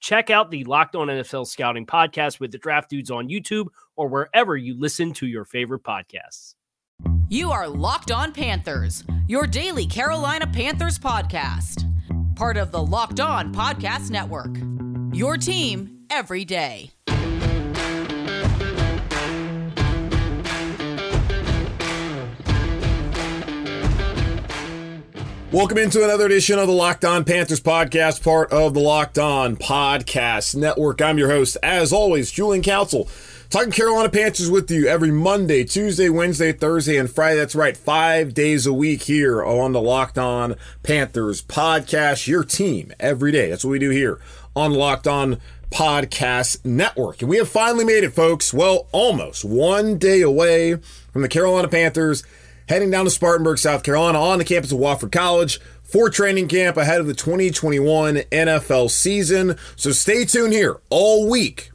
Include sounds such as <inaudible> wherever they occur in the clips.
Check out the Locked On NFL Scouting podcast with the draft dudes on YouTube or wherever you listen to your favorite podcasts. You are Locked On Panthers, your daily Carolina Panthers podcast. Part of the Locked On Podcast Network. Your team every day. Welcome into another edition of the Locked On Panthers podcast, part of the Locked On Podcast Network. I'm your host, as always, Julian Council, talking Carolina Panthers with you every Monday, Tuesday, Wednesday, Thursday, and Friday. That's right, five days a week here on the Locked On Panthers podcast. Your team every day. That's what we do here on Locked On Podcast Network. And we have finally made it, folks. Well, almost one day away from the Carolina Panthers heading down to Spartanburg, South Carolina, on the campus of Wofford College for training camp ahead of the 2021 NFL season. So stay tuned here all week.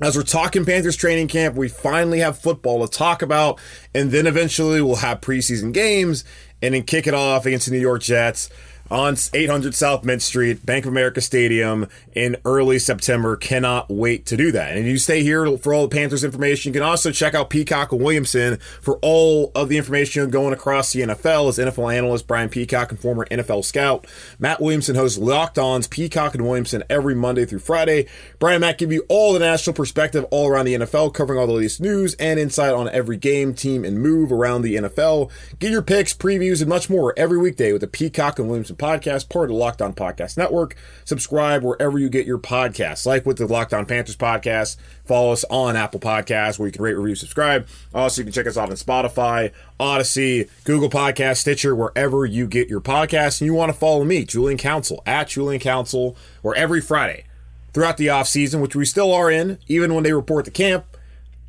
As we're talking Panthers training camp, we finally have football to talk about, and then eventually we'll have preseason games and then kick it off against the New York Jets on 800 South Mint Street, Bank of America Stadium in early September. Cannot wait to do that. And you stay here for all the Panthers information. You can also check out Peacock and Williamson for all of the information going across the NFL as NFL analyst Brian Peacock and former NFL scout Matt Williamson hosts Locked On's Peacock and Williamson every Monday through Friday. Brian Matt give you all the national perspective all around the NFL, covering all the latest news and insight on every game, team, and move around the NFL. Get your picks, previews, and much more every weekday with the Peacock and Williamson podcast, part of the Locked On Podcast Network. Subscribe wherever you get your podcasts, like with the Locked On Panthers podcast. Follow us on Apple Podcasts where you can rate, review, subscribe. Also, you can check us out on Spotify, Odyssey, Google Podcast, Stitcher, wherever you get your podcasts. And you want to follow me, Julian Council, at Julian Council, where every Friday throughout the off season, which we still are in, even when they report the camp,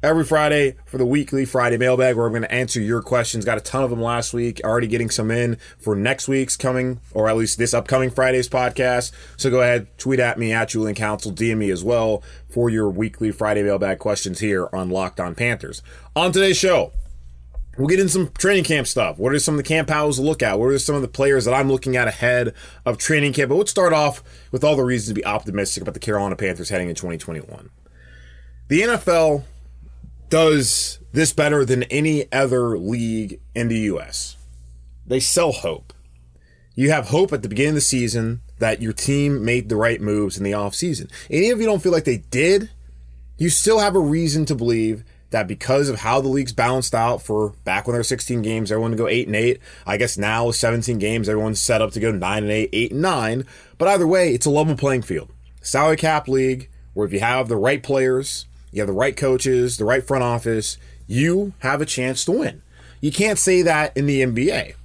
every Friday for the weekly Friday mailbag where I'm going to answer your questions. Got a ton of them last week, already getting some in for next week's coming, or at least this upcoming Friday's podcast. So go ahead, tweet at me at Julian Council, DM me as well for your weekly Friday mailbag questions here on Locked On Panthers. On today's show, We'll get in some training camp stuff. What are some of the camp hows to look at? What are some of the players that I'm looking at ahead of training camp? But let's start off with all the reasons to be optimistic about the Carolina Panthers heading in 2021. The NFL does this better than any other league in the U.S. They sell hope. You have hope at the beginning of the season that your team made the right moves in the offseason. And even if you don't feel like they did, you still have a reason to believe that because of how the league's balanced out for back when there were 16 games, everyone to go 8 and 8. I guess now with 17 games, everyone's set up to go 9 and 8, 8 and 9. But either way, it's a level playing field. Salary cap league, where if you have the right players, you have the right coaches, the right front office, you have a chance to win. You can't say that in the NBA.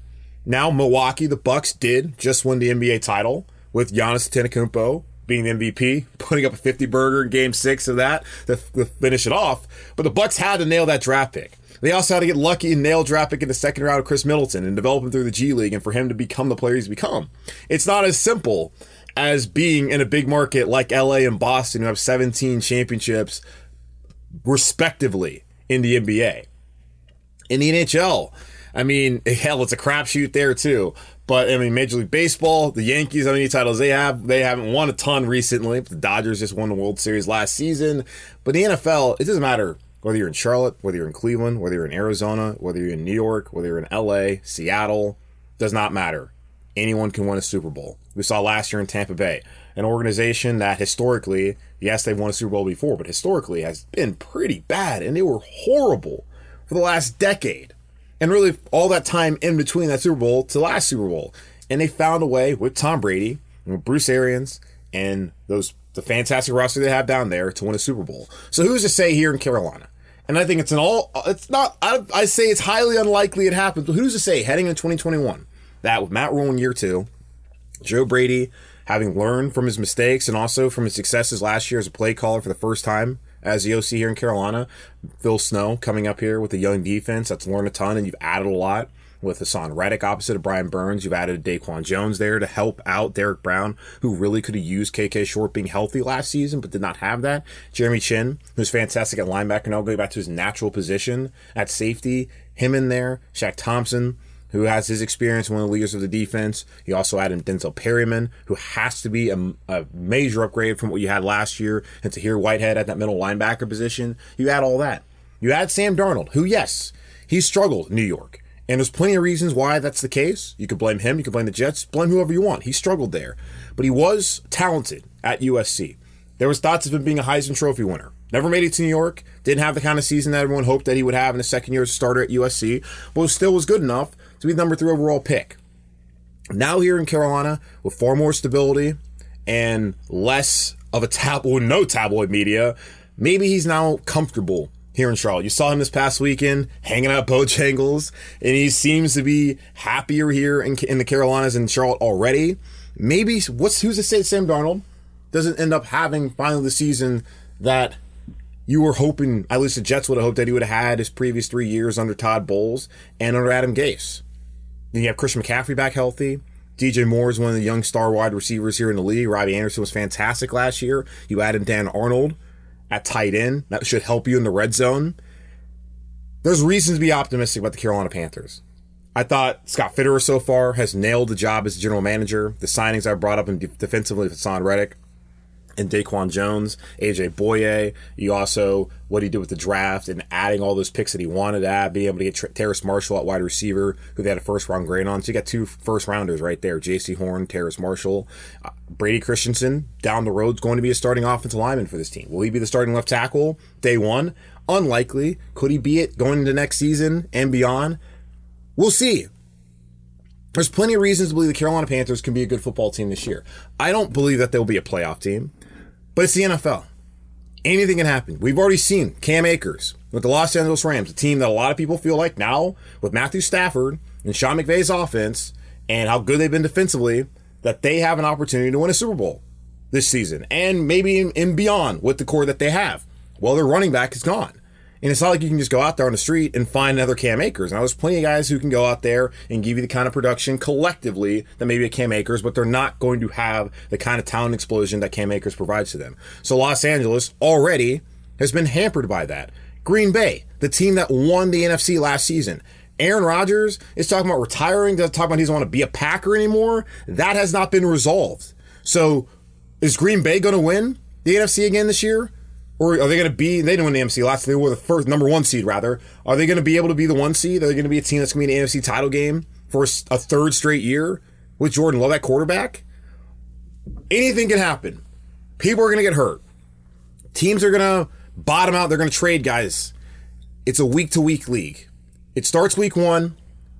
Now, Milwaukee, the Bucks did just win the NBA title with Giannis Antetokounmpo being the MVP, <laughs> putting up a 50 burger in game six of that to, to finish it off. But the Bucks had to nail that draft pick. They also had to get lucky and nail draft pick in the second round of Khris Middleton and develop him through the G League and for him to become the player he's become. It's not as simple as being in a big market like LA and Boston who have 17 championships respectively in the NBA. In the NHL, I mean, <laughs> hell, it's a crapshoot there too. But I mean, Major League Baseball, the Yankees, how many titles they have? They haven't won a ton recently. The Dodgers just won the World Series last season. But the NFL, it doesn't matter whether you're in Charlotte, whether you're in Cleveland, whether you're in Arizona, whether you're in New York, whether you're in LA, Seattle, does not matter. Anyone can win a Super Bowl. We saw last year in Tampa Bay, an organization that historically, yes, they've won a Super Bowl before, but historically has been pretty bad, and they were horrible for the last decade and really all that time in between that Super Bowl to last Super Bowl. and they found a way with Tom Brady with Bruce Arians and those the fantastic roster they have down there to win a Super Bowl. So who's to say here in Carolina? And I think it's an all. It's not. I, I say it's highly unlikely it happens. But who's to say heading in 2021 that with Matt Rhule in year two, Joe Brady having learned from his mistakes and also from his successes last year as a play caller for the first time as the OC here in Carolina, Phil Snow coming up here with a young defense that's learned a ton and you've added a lot with Haason Reddick opposite of Brian Burns. You've added Daquan Jones there to help out Derrick Brown, who really could have used KK Short being healthy last season, but did not have that. Jeremy Chinn, who's fantastic at linebacker, now going back to his natural position at safety. Him in there. Shaq Thompson, who has his experience, one of the leaders of the defense. You also add in Denzel Perryman, who has to be a, a, major upgrade from what you had last year, and Tahir Whitehead at that middle linebacker position. You add all that. You add Sam Darnold, who, yes, he struggled in New York. And there's plenty of reasons why that's the case. You could blame him, you could blame the Jets, blame whoever you want. He struggled there. But he was talented at USC. There was thoughts of him being a Heisman Trophy winner. Never made it to New York. Didn't have the kind of season that everyone hoped that he would have in his second year as a starter at USC, but still was good enough to be the number three overall pick. Now here in Carolina, with far more stability and less of a tabloid, no tabloid media, maybe he's now comfortable here in Charlotte. You saw him this past weekend hanging out Bojangles, and he seems to be happier here in, in the Carolinas and Charlotte already. Maybe what's who's to say Sam Darnold doesn't end up having finally the season that you were hoping, at least the Jets would have hoped that he would have had his previous three years under Todd Bowles and under Adam Gase. Then you have Christian McCaffrey back healthy. DJ Moore is one of the young star wide receivers here in the league. Robbie Anderson was fantastic last year. You added Dan Arnold, at tight end. That should help you in the red zone. There's reasons to be optimistic about the Carolina Panthers. I thought Scott Fitterer so far has nailed the job as general manager. The signings I brought up in defensively with Haason Reddick and Daquan Jones, AJ Bouye. You also what he did with the draft and adding all those picks that he wanted to add, being able to get Terrace Marshall at wide receiver, who they had a first round grade on. So you got two first rounders right there: Jaycee Horn, Terrace Marshall, uh, Brady Christensen. Down the road is going to be a starting offensive lineman for this team. Will he be the starting left tackle day one? Unlikely. Could he be it going into next season and beyond? We'll see. There's plenty of reasons to believe the Carolina Panthers can be a good football team this year. I don't believe that they'll be a playoff team. But it's the NFL. Anything can happen. We've already seen Cam Akers with the Los Angeles Rams, a team that a lot of people feel like now, with Matthew Stafford and Sean McVay's offense and how good they've been defensively, that they have an opportunity to win a Super Bowl this season and maybe in, beyond with the core that they have. Well, their running back is gone. And it's not like you can just go out there on the street and find another Cam Akers. Now, there's plenty of guys who can go out there and give you the kind of production collectively that maybe a Cam Akers, but they're not going to have the kind of talent explosion that Cam Akers provides to them. So Los Angeles already has been hampered by that. Green Bay, the team that won the NFC last season. Aaron Rodgers is talking about retiring, doesn't talk about he doesn't want to be a Packer anymore. That has not been resolved. So is Green Bay going to win the NFC again this year? Or are they going to be? They didn't win the NFC last. They were the first number one seed, rather. Are they going to be able to be the one seed? Are they going to be a team that's going to be the NFC title game for a third straight year with Jordan Love at quarterback? Anything can happen. People are going to get hurt. Teams are going to bottom out. They're going to trade guys. It's a week to week league. It starts week one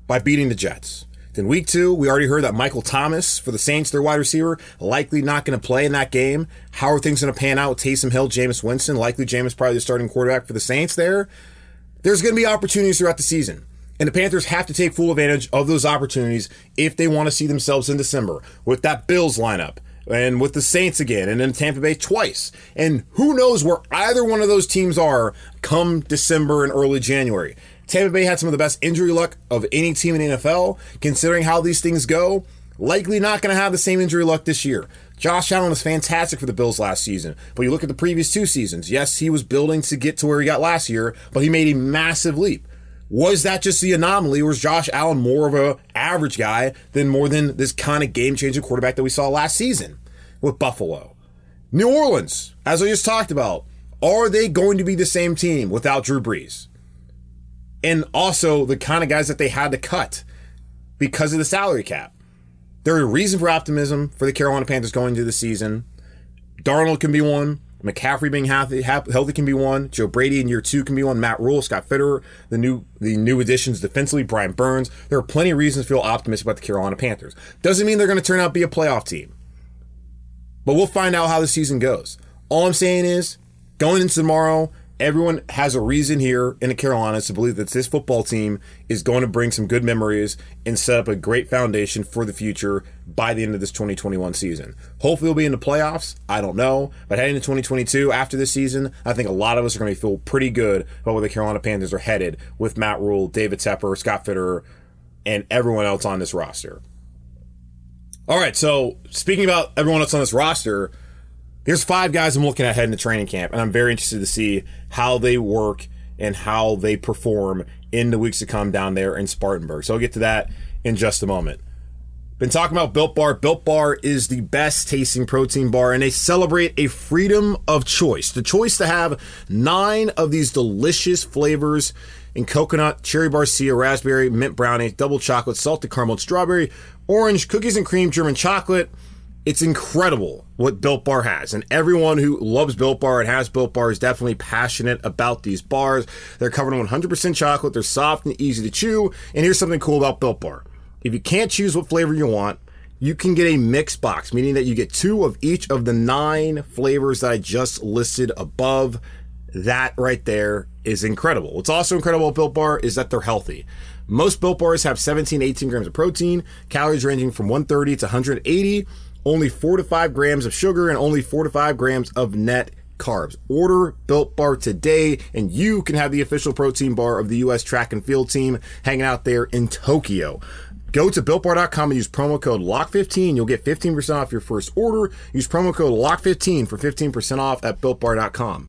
by beating the Jets. Then week two, we already heard that Michael Thomas for the Saints, their wide receiver, likely not going to play in that game. How are things going to pan out Taysom Hill, Jameis Winston? Likely Jameis probably the starting quarterback for the Saints there. There's going to be opportunities throughout the season. And the Panthers have to take full advantage of those opportunities if they want to see themselves in December with that Bills lineup and with the Saints again and then Tampa Bay twice. And who knows where either one of those teams are come December and early January. Tampa Bay had some of the best injury luck of any team in the NFL. Considering how these things go, likely not going to have the same injury luck this year. Josh Allen was fantastic for the Bills last season, but you look at the previous two seasons. Yes, he was building to get to where he got last year, but he made a massive leap. Was that just the anomaly? Or was Josh Allen more of a average guy than more than this kind of game changing quarterback that we saw last season with Buffalo? New Orleans, as I just talked about, are they going to be the same team without Drew Brees? And also the kind of guys that they had to cut because of the salary cap. There are reason for optimism for the Carolina Panthers going into the season. Darnold can be one. McCaffrey being healthy, healthy can be one. Joe Brady in year two can be one. Matt Rhule, Scott Fitterer, the new the new additions defensively, Brian Burns. There are plenty of reasons to feel optimistic about the Carolina Panthers. Doesn't mean they're going to turn out to be a playoff team, but we'll find out how the season goes. All I'm saying is, going into tomorrow, everyone has a reason here in the Carolinas to believe that this football team is going to bring some good memories and set up a great foundation for the future by the end of this 2021 season. Hopefully, we'll be in the playoffs. I don't know. But heading to 2022 after this season, I think a lot of us are going to feel pretty good about where the Carolina Panthers are headed with Matt Rhule, David Tepper, Scott Fitterer, and everyone else on this roster. All right, so speaking about everyone else on this roster, Here's five guys I'm looking at heading to training camp, and I'm very interested to see how they work and how they perform in the weeks to come down there in Spartanburg. So I'll get to that in just a moment. Been talking about Built Bar. Built Bar is the best tasting protein bar, and they celebrate a freedom of choice. The choice to have nine of these delicious flavors in coconut, cherry barcia, raspberry, mint brownie, double chocolate, salted caramel, strawberry, orange, cookies and cream, German chocolate it's incredible what Built Bar has. And everyone who loves Built Bar and has Built Bar is definitely passionate about these bars. They're covered in 100% chocolate, they're soft and easy to chew. And here's something cool about Built Bar if you can't choose what flavor you want, you can get a mix box, meaning that you get two of each of the nine flavors that I just listed above. That right there is incredible. What's also incredible about Built Bar is that they're healthy. Most Built Bars have 17, 18 grams of protein, calories ranging from 130 to 180 only four to five grams of sugar and only four to five grams of net carbs. Order Built Bar today, and you can have the official protein bar of the U.S. track and field team hanging out there in Tokyo. Go to builtbar.com and use promo code LOCK15. You'll get 15% off your first order. Use promo code LOCK15 for 15% off at builtbar.com.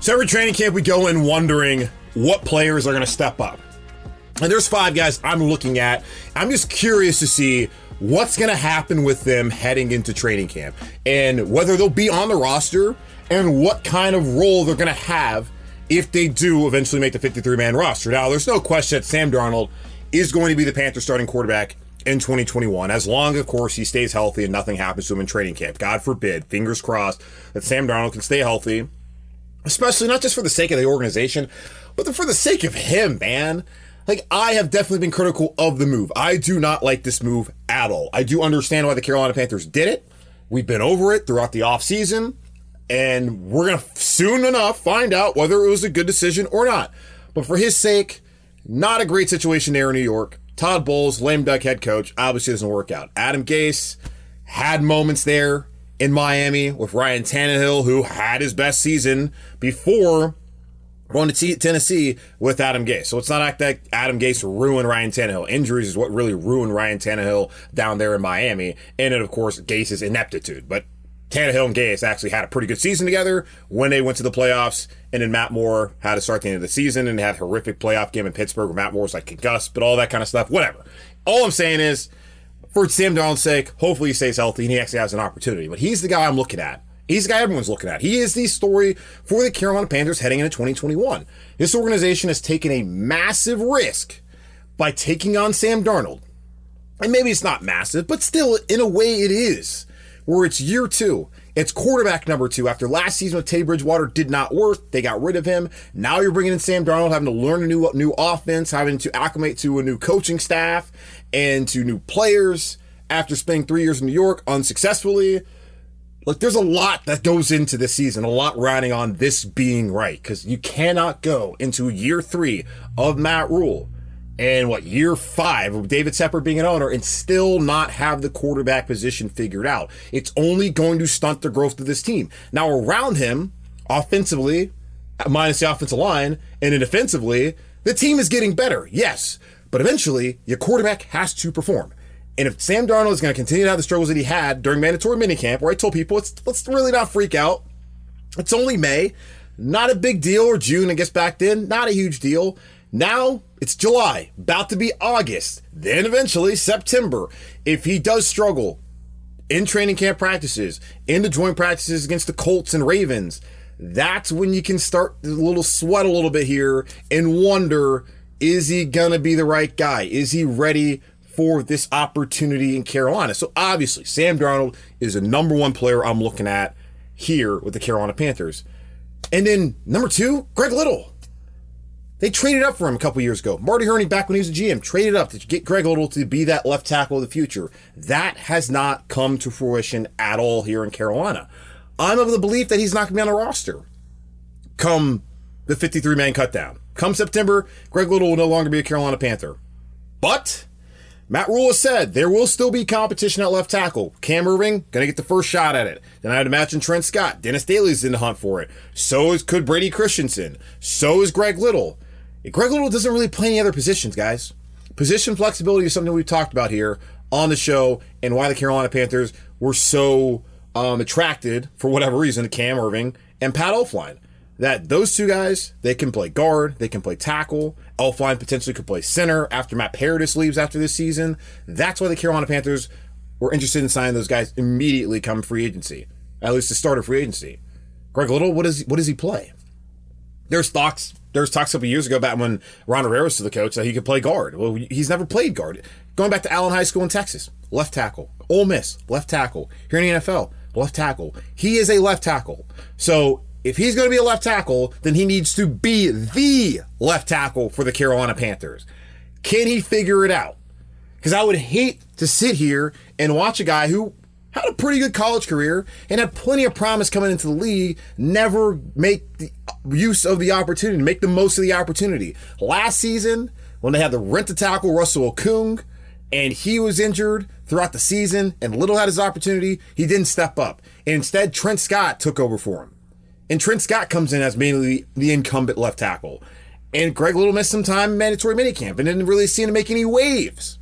So every training camp we go in wondering what players are going to step up. And there's five guys I'm looking at. I'm just curious to see what's going to happen with them heading into training camp and whether they'll be on the roster and what kind of role they're going to have if they do eventually make the 53 man roster. Now, there's no question that Sam Darnold is going to be the Panthers starting quarterback in 2021, as long, of course, he stays healthy and nothing happens to him in training camp. God forbid, fingers crossed, that Sam Darnold can stay healthy, especially not just for the sake of the organization, but for the sake of him, man. Like, I have definitely been critical of the move. I do not like this move at all. I do understand why the Carolina Panthers did it. We've been over it throughout the offseason, and we're going to soon enough find out whether it was a good decision or not. But for his sake, not a great situation there in New York. Todd Bowles, lame duck head coach, obviously doesn't work out. Adam Gase had moments there in Miami with Ryan Tannehill, who had his best season before going to Tennessee with Adam Gase. So it's not like that Adam Gase ruined Ryan Tannehill. Injuries is what really ruined Ryan Tannehill down there in Miami. And then, of course, Gase's ineptitude. But Tannehill and Gase actually had a pretty good season together when they went to the playoffs. And then Matt Moore had to start the end of the season and had a horrific playoff game in Pittsburgh where Matt Moore was like concussed, but all that kind of stuff. Whatever. All I'm saying is, for Sam Darnold's sake, hopefully he stays healthy and he actually has an opportunity. But he's the guy I'm looking at. He's the guy everyone's looking at. He is the story for the Carolina Panthers heading into 2021. This organization has taken a massive risk by taking on Sam Darnold. And maybe it's not massive, but still, in a way, it is. Where it's year two. It's quarterback number two. After last season with Teddy Bridgewater did not work, they got rid of him. Now you're bringing in Sam Darnold, having to learn a new new offense, having to acclimate to a new coaching staff and to new players after spending three years in New York unsuccessfully. like there's a lot that goes into this season, a lot riding on this being right, because you cannot go into year three of Matt Rhule and what year five of David Tepper being an owner and still not have the quarterback position figured out. It's only going to stunt the growth of this team. Now around him, offensively, minus the offensive line, and then defensively, the team is getting better. Yes. But eventually, your quarterback has to perform. And if Sam Darnold is going to continue to have the struggles that he had during mandatory minicamp, where I told people, let's, let's really not freak out. It's only May. Not a big deal, or June and gets back then, Not a huge deal. Now it's July, about to be August, then eventually September. If he does struggle in training camp practices, in the joint practices against the Colts and Ravens, that's when you can start a little sweat a little bit here and wonder is he going to be the right guy? Is he ready for this opportunity in Carolina? So obviously, Sam Darnold is a number one player I'm looking at here with the Carolina Panthers. And then number two, Greg Little. They traded up for him a couple years ago. Marty Hurney, back when he was a GM, traded up to get Greg Little to be that left tackle of the future. That has not come to fruition at all here in Carolina. I'm of the belief that he's not going to be on the roster come the 53 man cutdown. Come September, Greg Little will no longer be a Carolina Panther. But Matt Rhule has said there will still be competition at left tackle. Cam Erving gonna get the first shot at it. Then I'd imagine Trent Scott, Dennis Daley's in the hunt for it. So is could Brady Christensen. So is Greg Little. Greg Little doesn't really play any other positions, guys. Position flexibility is something we've talked about here on the show, and why the Carolina Panthers were so um, attracted for whatever reason to Cam Erving and Pat Elflein that those two guys, they can play guard, they can play tackle. Elflein potentially could play center after Matt Paradis leaves after this season. That's why the Carolina Panthers were interested in signing those guys immediately come free agency, at least to start a free agency. Greg Little, what does what does he play? There's thoughts. There's talks a couple years ago about when Ron Rivera was the coach that he could play guard. Well, he's never played guard. Going back to Allen High School in Texas, left tackle. Ole Miss, left tackle. Here in the NFL, left tackle. He is a left tackle. So if he's going to be a left tackle, then he needs to be the left tackle for the Carolina Panthers. Can he figure it out? Because I would hate to sit here and watch a guy who had a pretty good college career and had plenty of promise coming into the league, never make the use of the opportunity, make the most of the opportunity. Last season, when they had the rent to tackle Russell Okung, and he was injured throughout the season, and Little had his opportunity, he didn't step up. And instead, Trent Scott took over for him. And Trent Scott comes in as mainly the incumbent left tackle. And Greg Little missed some time mandatory minicamp and didn't really seem to make any waves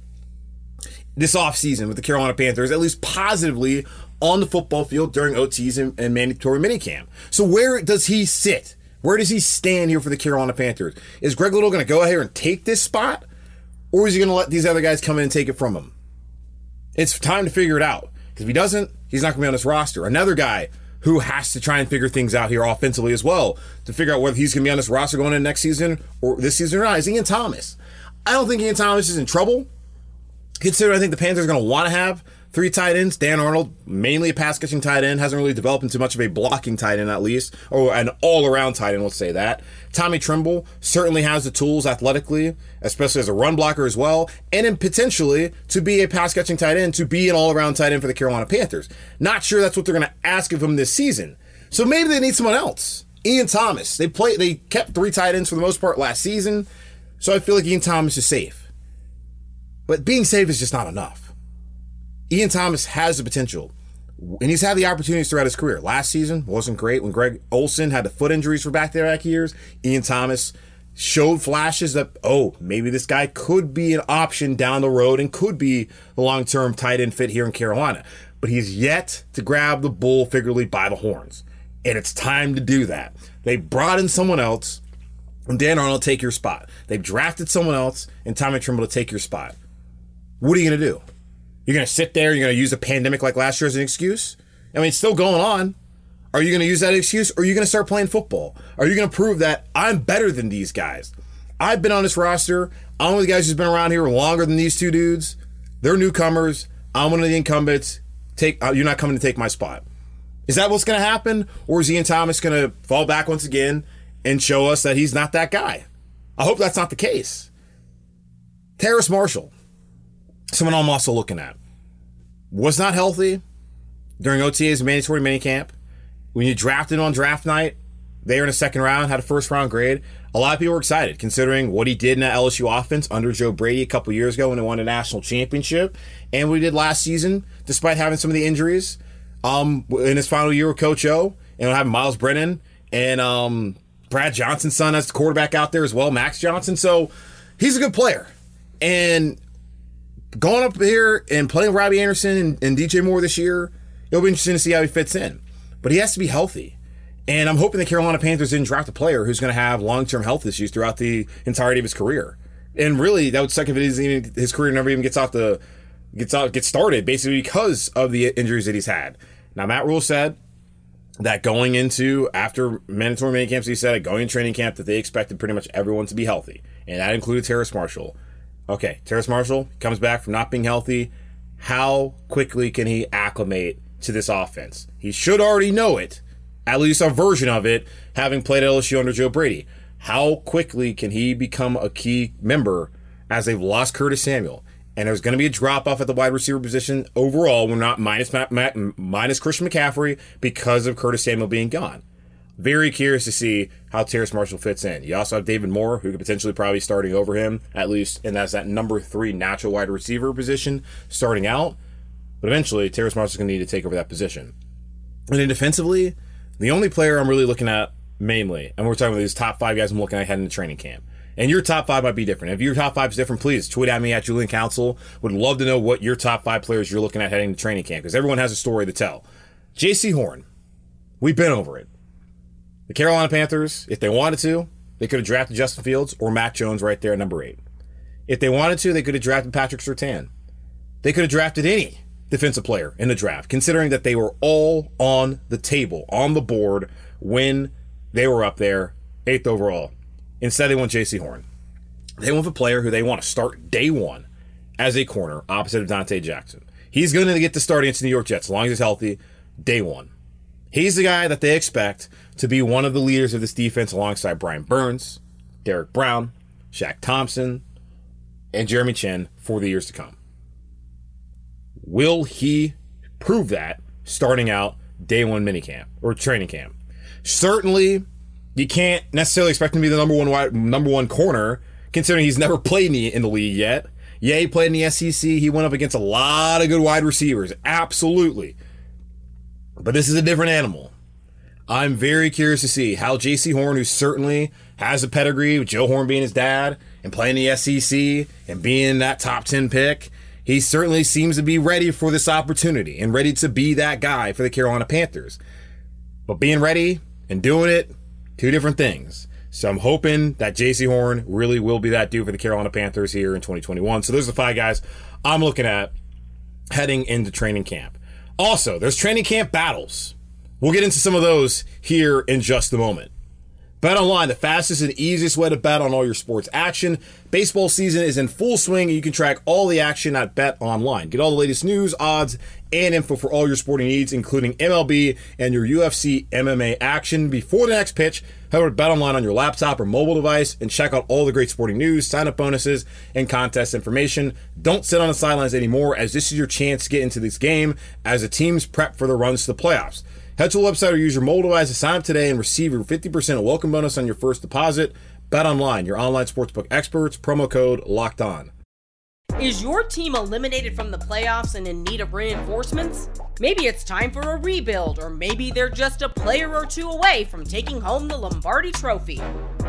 this offseason with the Carolina Panthers, at least positively on the football field during OTs and, and mandatory minicamp. So where does he sit? Where does he stand here for the Carolina Panthers? Is Greg Little going to go ahead and take this spot? Or is he going to let these other guys come in and take it from him? It's time to figure it out. Because if he doesn't, he's not going to be on this roster. Another guy who has to try and figure things out here offensively as well to figure out whether he's going to be on this roster going into next season or this season or not is Ian Thomas. I don't think Ian Thomas is in trouble. Consider I think the Panthers are going to want to have three tight ends. Dan Arnold, mainly a pass catching tight end, hasn't really developed into much of a blocking tight end, at least, or an all around tight end, let's say that. Tommy Tremble certainly has the tools athletically, especially as a run blocker as well, and in potentially to be a pass catching tight end, to be an all around tight end for the Carolina Panthers. Not sure that's what they're going to ask of him this season. So maybe they need someone else. Ian Thomas. They play. They kept three tight ends for the most part last season, so I feel like Ian Thomas is safe. But being safe is just not enough. Ian Thomas has the potential, and he's had the opportunities throughout his career. Last season wasn't great when Greg Olsen had the foot injuries for back to back years. Ian Thomas showed flashes that, oh, maybe this guy could be an option down the road and could be the long term tight end fit here in Carolina. But he's yet to grab the bull figuratively by the horns. And it's time to do that. They brought in someone else, and Dan Arnold take your spot. They've drafted someone else, and Tommy Tremble to take your spot. What are you going to do? You're going to sit there, you're going to use a pandemic like last year as an excuse? I mean, it's still going on. Are you going to use that excuse or are you going to start playing football? Are you going to prove that I'm better than these guys? I've been on this roster. I'm one of the guys who's been around here longer than these two dudes. They're newcomers. I'm one of the incumbents. Take uh, you're not coming to take my spot. Is that what's going to happen, or is Ian Thomas going to fall back once again and show us that he's not that guy? I hope that's not the case. Terrace Marshall, someone I'm also looking at, was not healthy during OTA's mandatory minicamp. When you drafted on draft night, they were in a second round, had a first round grade. A lot of people were excited considering what he did in that LSU offense under Joe Brady a couple years ago when they won a national championship, and what he did last season, despite having some of the injuries. Um, in his final year with Coach O, and having Myles Brennan and um, Brad Johnson's son as the quarterback out there as well, Max Johnson. So he's a good player. And going up here and playing Robbie Anderson and, and DJ Moore this year, it'll be interesting to see how he fits in. But he has to be healthy. And I'm hoping the Carolina Panthers didn't draft a player who's going to have long term health issues throughout the entirety of his career. And really, that would suck if it is even his career never even gets off the gets out gets started, basically because of the injuries that he's had. Now, Matt Rhule said that going into after mandatory mini camps, he said going in training camp that they expected pretty much everyone to be healthy, and that included Terrace Marshall. Okay, Terrace Marshall comes back from not being healthy. How quickly can he acclimate to this offense? He should already know it at least a version of it, having played at LSU under Joe Brady. How quickly can he become a key member as they've lost Curtis Samuel? And there's going to be a drop off at the wide receiver position overall. We're not minus minus Christian McCaffrey because of Curtis Samuel being gone. Very curious to see how Terrace Marshall fits in. You also have David Moore, who could potentially probably starting over him, at least, and that's that number three natural wide receiver position starting out. But eventually, Terrace Marshall's going to need to take over that position. And then defensively, the only player I'm really looking at mainly, and we're talking about these top five guys I'm looking at heading to training camp. And your top five might be different. If your top five is different, please tweet at me at Julian Council. Would love to know what your top five players you're looking at heading to training camp because everyone has a story to tell. Jaycee Horn, we've been over it. The Carolina Panthers, if they wanted to, they could have drafted Justin Fields or Mac Jones right there at number eight. If they wanted to, they could have drafted Patrick Surtain. They could have drafted any defensive player in the draft, considering that they were all on the table, on the board when they were up there, eighth overall. Instead, they went Jaycee Horn. They with a player who they want to start day one as a corner opposite of Donte Jackson. He's going to get the start against the New York Jets as long as he's healthy, day one. He's the guy that they expect to be one of the leaders of this defense alongside Brian Burns, Derrick Brown, Shaq Thompson, and Jeremy Chinn for the years to come. Will he prove that starting out day one minicamp or training camp? Certainly, you can't necessarily expect him to be the number one wide, number one corner, considering he's never played in the, in the league yet. Yeah, he played in the SEC. He went up against a lot of good wide receivers. Absolutely. But this is a different animal. I'm very curious to see how Jaycee Horn, who certainly has a pedigree with Joe Horn being his dad and playing the SEC and being that top 10 pick, he certainly seems to be ready for this opportunity and ready to be that guy for the Carolina Panthers. But being ready and doing it, two different things. So I'm hoping that Jaycee Horn really will be that dude for the Carolina Panthers here in 2021. So those are the five guys I'm looking at heading into training camp. Also, there's training camp battles. We'll get into some of those here in just a moment. Bet online, the fastest and easiest way to bet on all your sports action. Baseball season is in full swing and you can track all the action at Bet Online. Get all the latest news, odds, and info for all your sporting needs, including MLB and your UFC MMA action before the next pitch. Head over to Bet Online on your laptop or mobile device and check out all the great sporting news, sign up bonuses, and contest information. Don't sit on the sidelines anymore, as this is your chance to get into this game as the teams prep for the runs to the playoffs. Head to the website or use your mobile device to sign up today and receive your 50% welcome bonus on your first deposit. Bet online, your online sportsbook experts, promo code locked on. Is your team eliminated from the playoffs and in need of reinforcements? Maybe it's time for a rebuild, or maybe they're just a player or two away from taking home the Lombardi Trophy.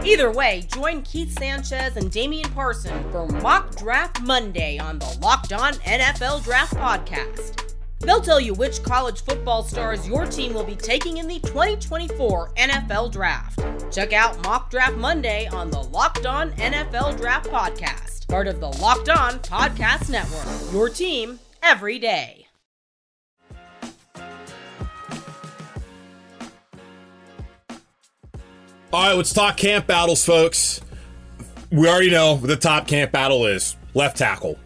Either way, join Keith Sanchez and Damian Parson for Mock Draft Monday on the Locked On NFL Draft Podcast. They'll tell you which college football stars your team will be taking in the 2024 NFL Draft. Check out Mock Draft Monday on the Locked On NFL Draft Podcast, part of the Locked On Podcast Network. Your team every day. All right, let's talk camp battles, folks. We already know the top camp battle is left tackle.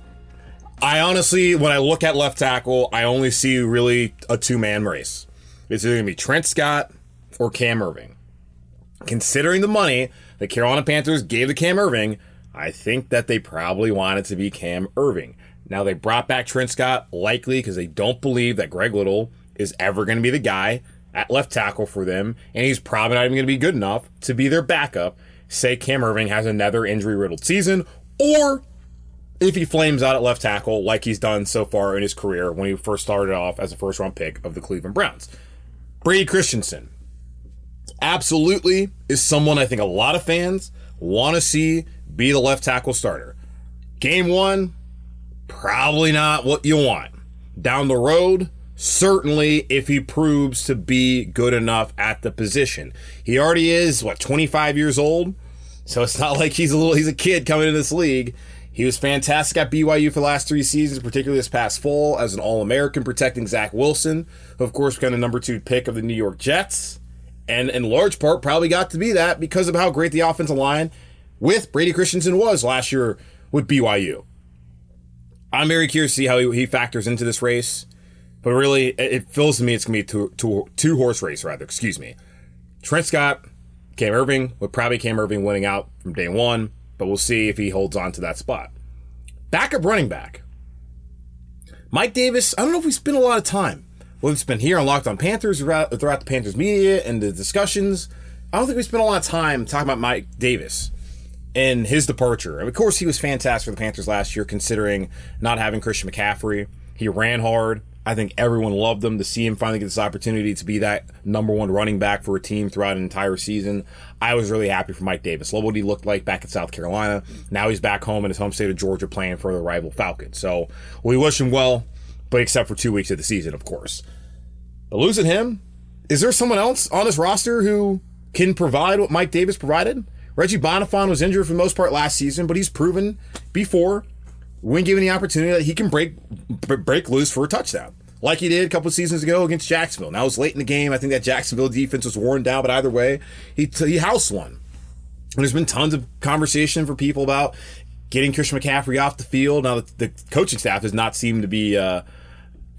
I honestly, when I look at left tackle, I only see really a two man race. It's either going to be Trent Scott or Cam Erving. Considering the money the Carolina Panthers gave to Cam Erving, I think that they probably wanted to be Cam Erving. Now they brought back Trent Scott likely because they don't believe that Greg Little is ever going to be the guy at left tackle for them, and he's probably not even going to be good enough to be their backup. Say Cam Erving has another injury riddled season, or if he flames out at left tackle like he's done so far in his career when he first started off as a first round pick of the Cleveland Browns. Brady Christensen absolutely is someone I think a lot of fans want to see be the left tackle starter. Game one, probably not what you want. Down the road, certainly if he proves to be good enough at the position. He already is, what, 25 years old? So it's not like he's a little, he's a kid coming into this league. He was fantastic at BYU for the last three seasons, particularly this past fall as an All American protecting Zach Wilson, who, of course, became the number two pick of the New York Jets. And in large part, probably got to be that because of how great the offensive line with Brady Christensen was last year with BYU. I'm very curious to see how he, he factors into this race. But really, it feels to me it's going to be a two, two, two horse race, rather. Excuse me. Trent Scott, Cam Erving, with probably Cam Erving winning out from day one, but we'll see if he holds on to that spot. Backup running back. Mike Davis, I don't know if we spent a lot of time. Well, it's been here on Locked on Panthers throughout the Panthers media and the discussions. I don't think we spent a lot of time talking about Mike Davis and his departure. And of course, he was fantastic for the Panthers last year, considering not having Christian McCaffrey. He ran hard. I think everyone loved him to see him finally get this opportunity to be that number one running back for a team throughout an entire season. I was really happy for Mike Davis. Love what he looked like back in South Carolina. Now he's back home in his home state of Georgia playing for the rival Falcons. So we wish him well, but except for two weeks of the season, of course. But losing him, is there someone else on this roster who can provide what Mike Davis provided? Reggie Bonnafon was injured for the most part last season, but he's proven before when given the opportunity that he can break break loose for a touchdown, like he did a couple seasons ago against Jacksonville. Now it was late in the game. I think that Jacksonville defense was worn down, but either way, he he housed one. And there's been tons of conversation for people about getting Christian McCaffrey off the field. Now the, the coaching staff does not seem to be. Uh,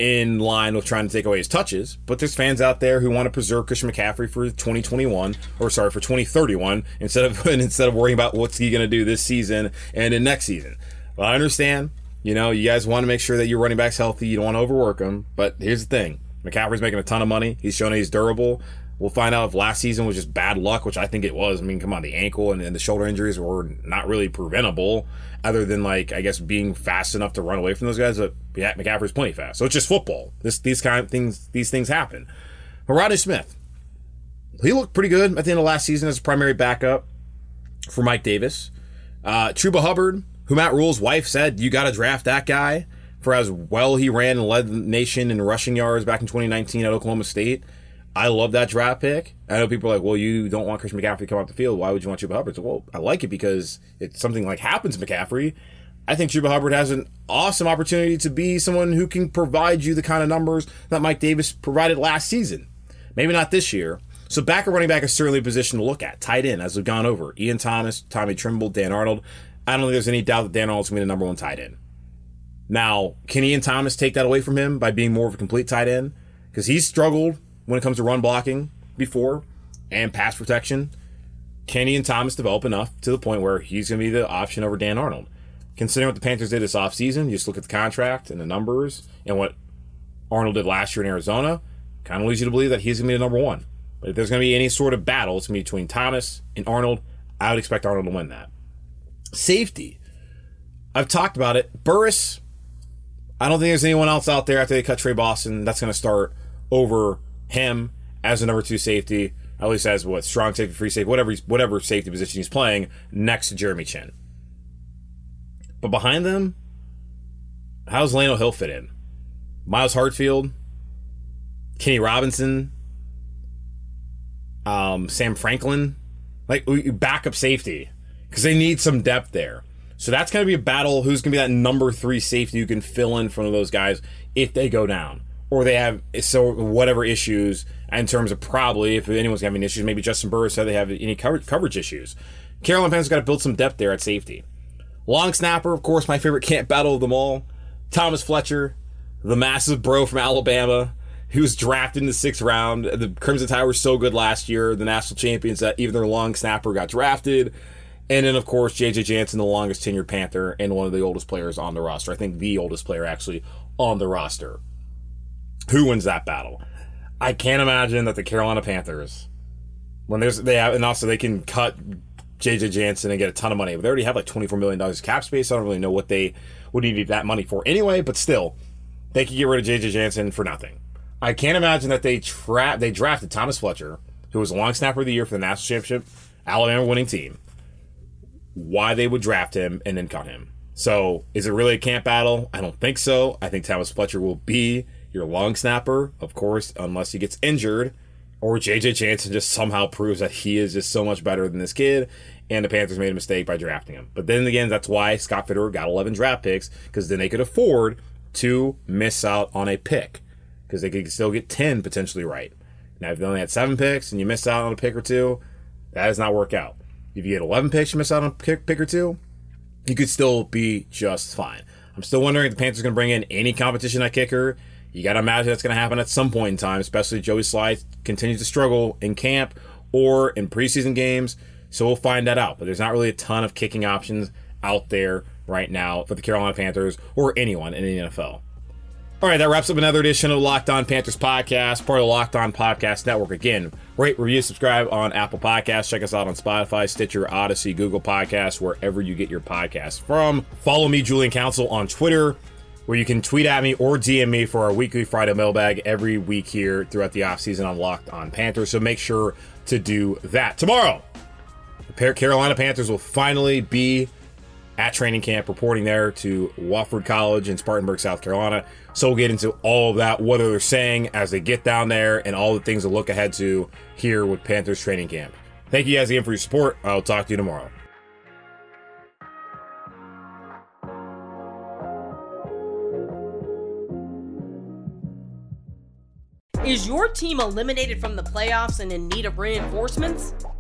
in line with trying to take away his touches, but there's fans out there who want to preserve Christian McCaffrey for 2021 or sorry for 2031 instead of <laughs> instead of worrying about what's he going to do this season and in next season. Well, I understand. You know, you guys want to make sure that your running back's healthy. You don't want to overwork them. But here's the thing: McCaffrey's making a ton of money. He's shown he's durable. We'll find out if last season was just bad luck, which I think it was. I mean, come on, the ankle and, and the shoulder injuries were not really preventable, other than like I guess being fast enough to run away from those guys. But yeah, McCaffrey's plenty fast, so it's just football. This these kind of things these things happen. But Rodney Smith, he looked pretty good at the end of last season as a primary backup for Mike Davis. Uh, Hubbard, who Matt Rhule's wife said you got to draft that guy for as well he ran and led the nation in rushing yards back in 2019 at Oklahoma State. I love that draft pick. I know people are like, well, you don't want Christian McCaffrey to come off the field. Why would you want Chuba Hubbard? So, well, I like it because it's something like happens to McCaffrey. I think Chuba Hubbard has an awesome opportunity to be someone who can provide you the kind of numbers that Mike Davis provided last season. Maybe not this year. So back running back is certainly a position to look at. Tight end, as we've gone over. Ian Thomas, Tommy Tremble, Dan Arnold. I don't think there's any doubt that Dan Arnold's going to be the number one tight end. Now, can Ian Thomas take that away from him by being more of a complete tight end? Because he's struggled when it comes to run blocking before and pass protection. Can Ian Thomas develop enough to the point where he's going to be the option over Dan Arnold? Considering what the Panthers did this offseason, you just look at the contract and the numbers and what Arnold did last year in Arizona, kind of leads you to believe that he's going to be the number one. But if there's going to be any sort of battle, it's going to be between Thomas and Arnold. I would expect Arnold to win that. Safety. I've talked about it. Burris, I don't think there's anyone else out there after they cut Tre Boston that's going to start over him as a number two safety, at least as what strong safety, free safety, whatever whatever safety position he's playing next to Jeremy Chinn. But behind them, how's Lano Hill fit in? Myles Hartsfield, Kenny Robinson, um, Sam Franklin, like backup safety because they need some depth there. So that's going to be a battle. Who's going to be that number three safety you can fill in front of those guys if they go down? or they have so whatever issues in terms of probably if anyone's having issues, maybe Juston Burris said they have any coverage, coverage issues. Carolina Panthers got to build some depth there at safety. Long snapper, of course, my favorite can't battle of them all. Thomas Fletcher, the massive bro from Alabama, who was drafted in the sixth round. The Crimson Tide were so good last year, the national champions, that even their long snapper got drafted. And then, of course, JJ Jansen, the longest tenured Panther and one of the oldest players on the roster. I think the oldest player actually on the roster. Who wins that battle? I can't imagine that the Carolina Panthers, when there's they have, and also they can cut JJ Jansen and get a ton of money. But they already have like twenty four million dollars cap space. I don't really know what they would need that money for anyway. But still, they could get rid of JJ Jansen for nothing. I can't imagine that they tra- they drafted Thomas Fletcher, who was a long snapper of the year for the national championship, Alabama winning team. Why they would draft him and then cut him? So, is it really a camp battle? I don't think so. I think Thomas Fletcher will be your long snapper, of course, unless he gets injured or JJ Jansen just somehow proves that he is just so much better than this kid and the Panthers made a mistake by drafting him. But then again, that's why Scott Fitterer got 11 draft picks because then they could afford to miss out on a pick because they could still get 10 potentially right. Now, if they only had seven picks and you miss out on a pick or two, that does not work out. If you get 11 picks, you miss out on pick, pick or two, you could still be just fine. I'm still wondering if the Panthers are going to bring in any competition at kicker. You got to imagine that's going to happen at some point in time, especially Joey Slye continues to struggle in camp or in preseason games. So we'll find that out. But there's not really a ton of kicking options out there right now for the Carolina Panthers or anyone in the NFL. All right, that wraps up another edition of Locked On Panthers podcast, part of the Locked On Podcast Network. Again, rate, review, subscribe on Apple Podcasts. Check us out on Spotify, Stitcher, Odyssey, Google Podcasts, wherever you get your podcasts from. Follow me, Julian Council, on Twitter, where you can tweet at me or DM me for our weekly Friday mailbag every week here throughout the offseason on Locked On Panthers. So make sure to do that. Tomorrow, the Carolina Panthers will finally be at training camp, reporting there to Wofford College in Spartanburg, South Carolina. So we'll get into all of that, what are they're saying as they get down there, and all the things to look ahead to here with Panthers training camp. Thank you guys again for your support. I'll talk to you tomorrow. Is your team eliminated from the playoffs and in need of reinforcements?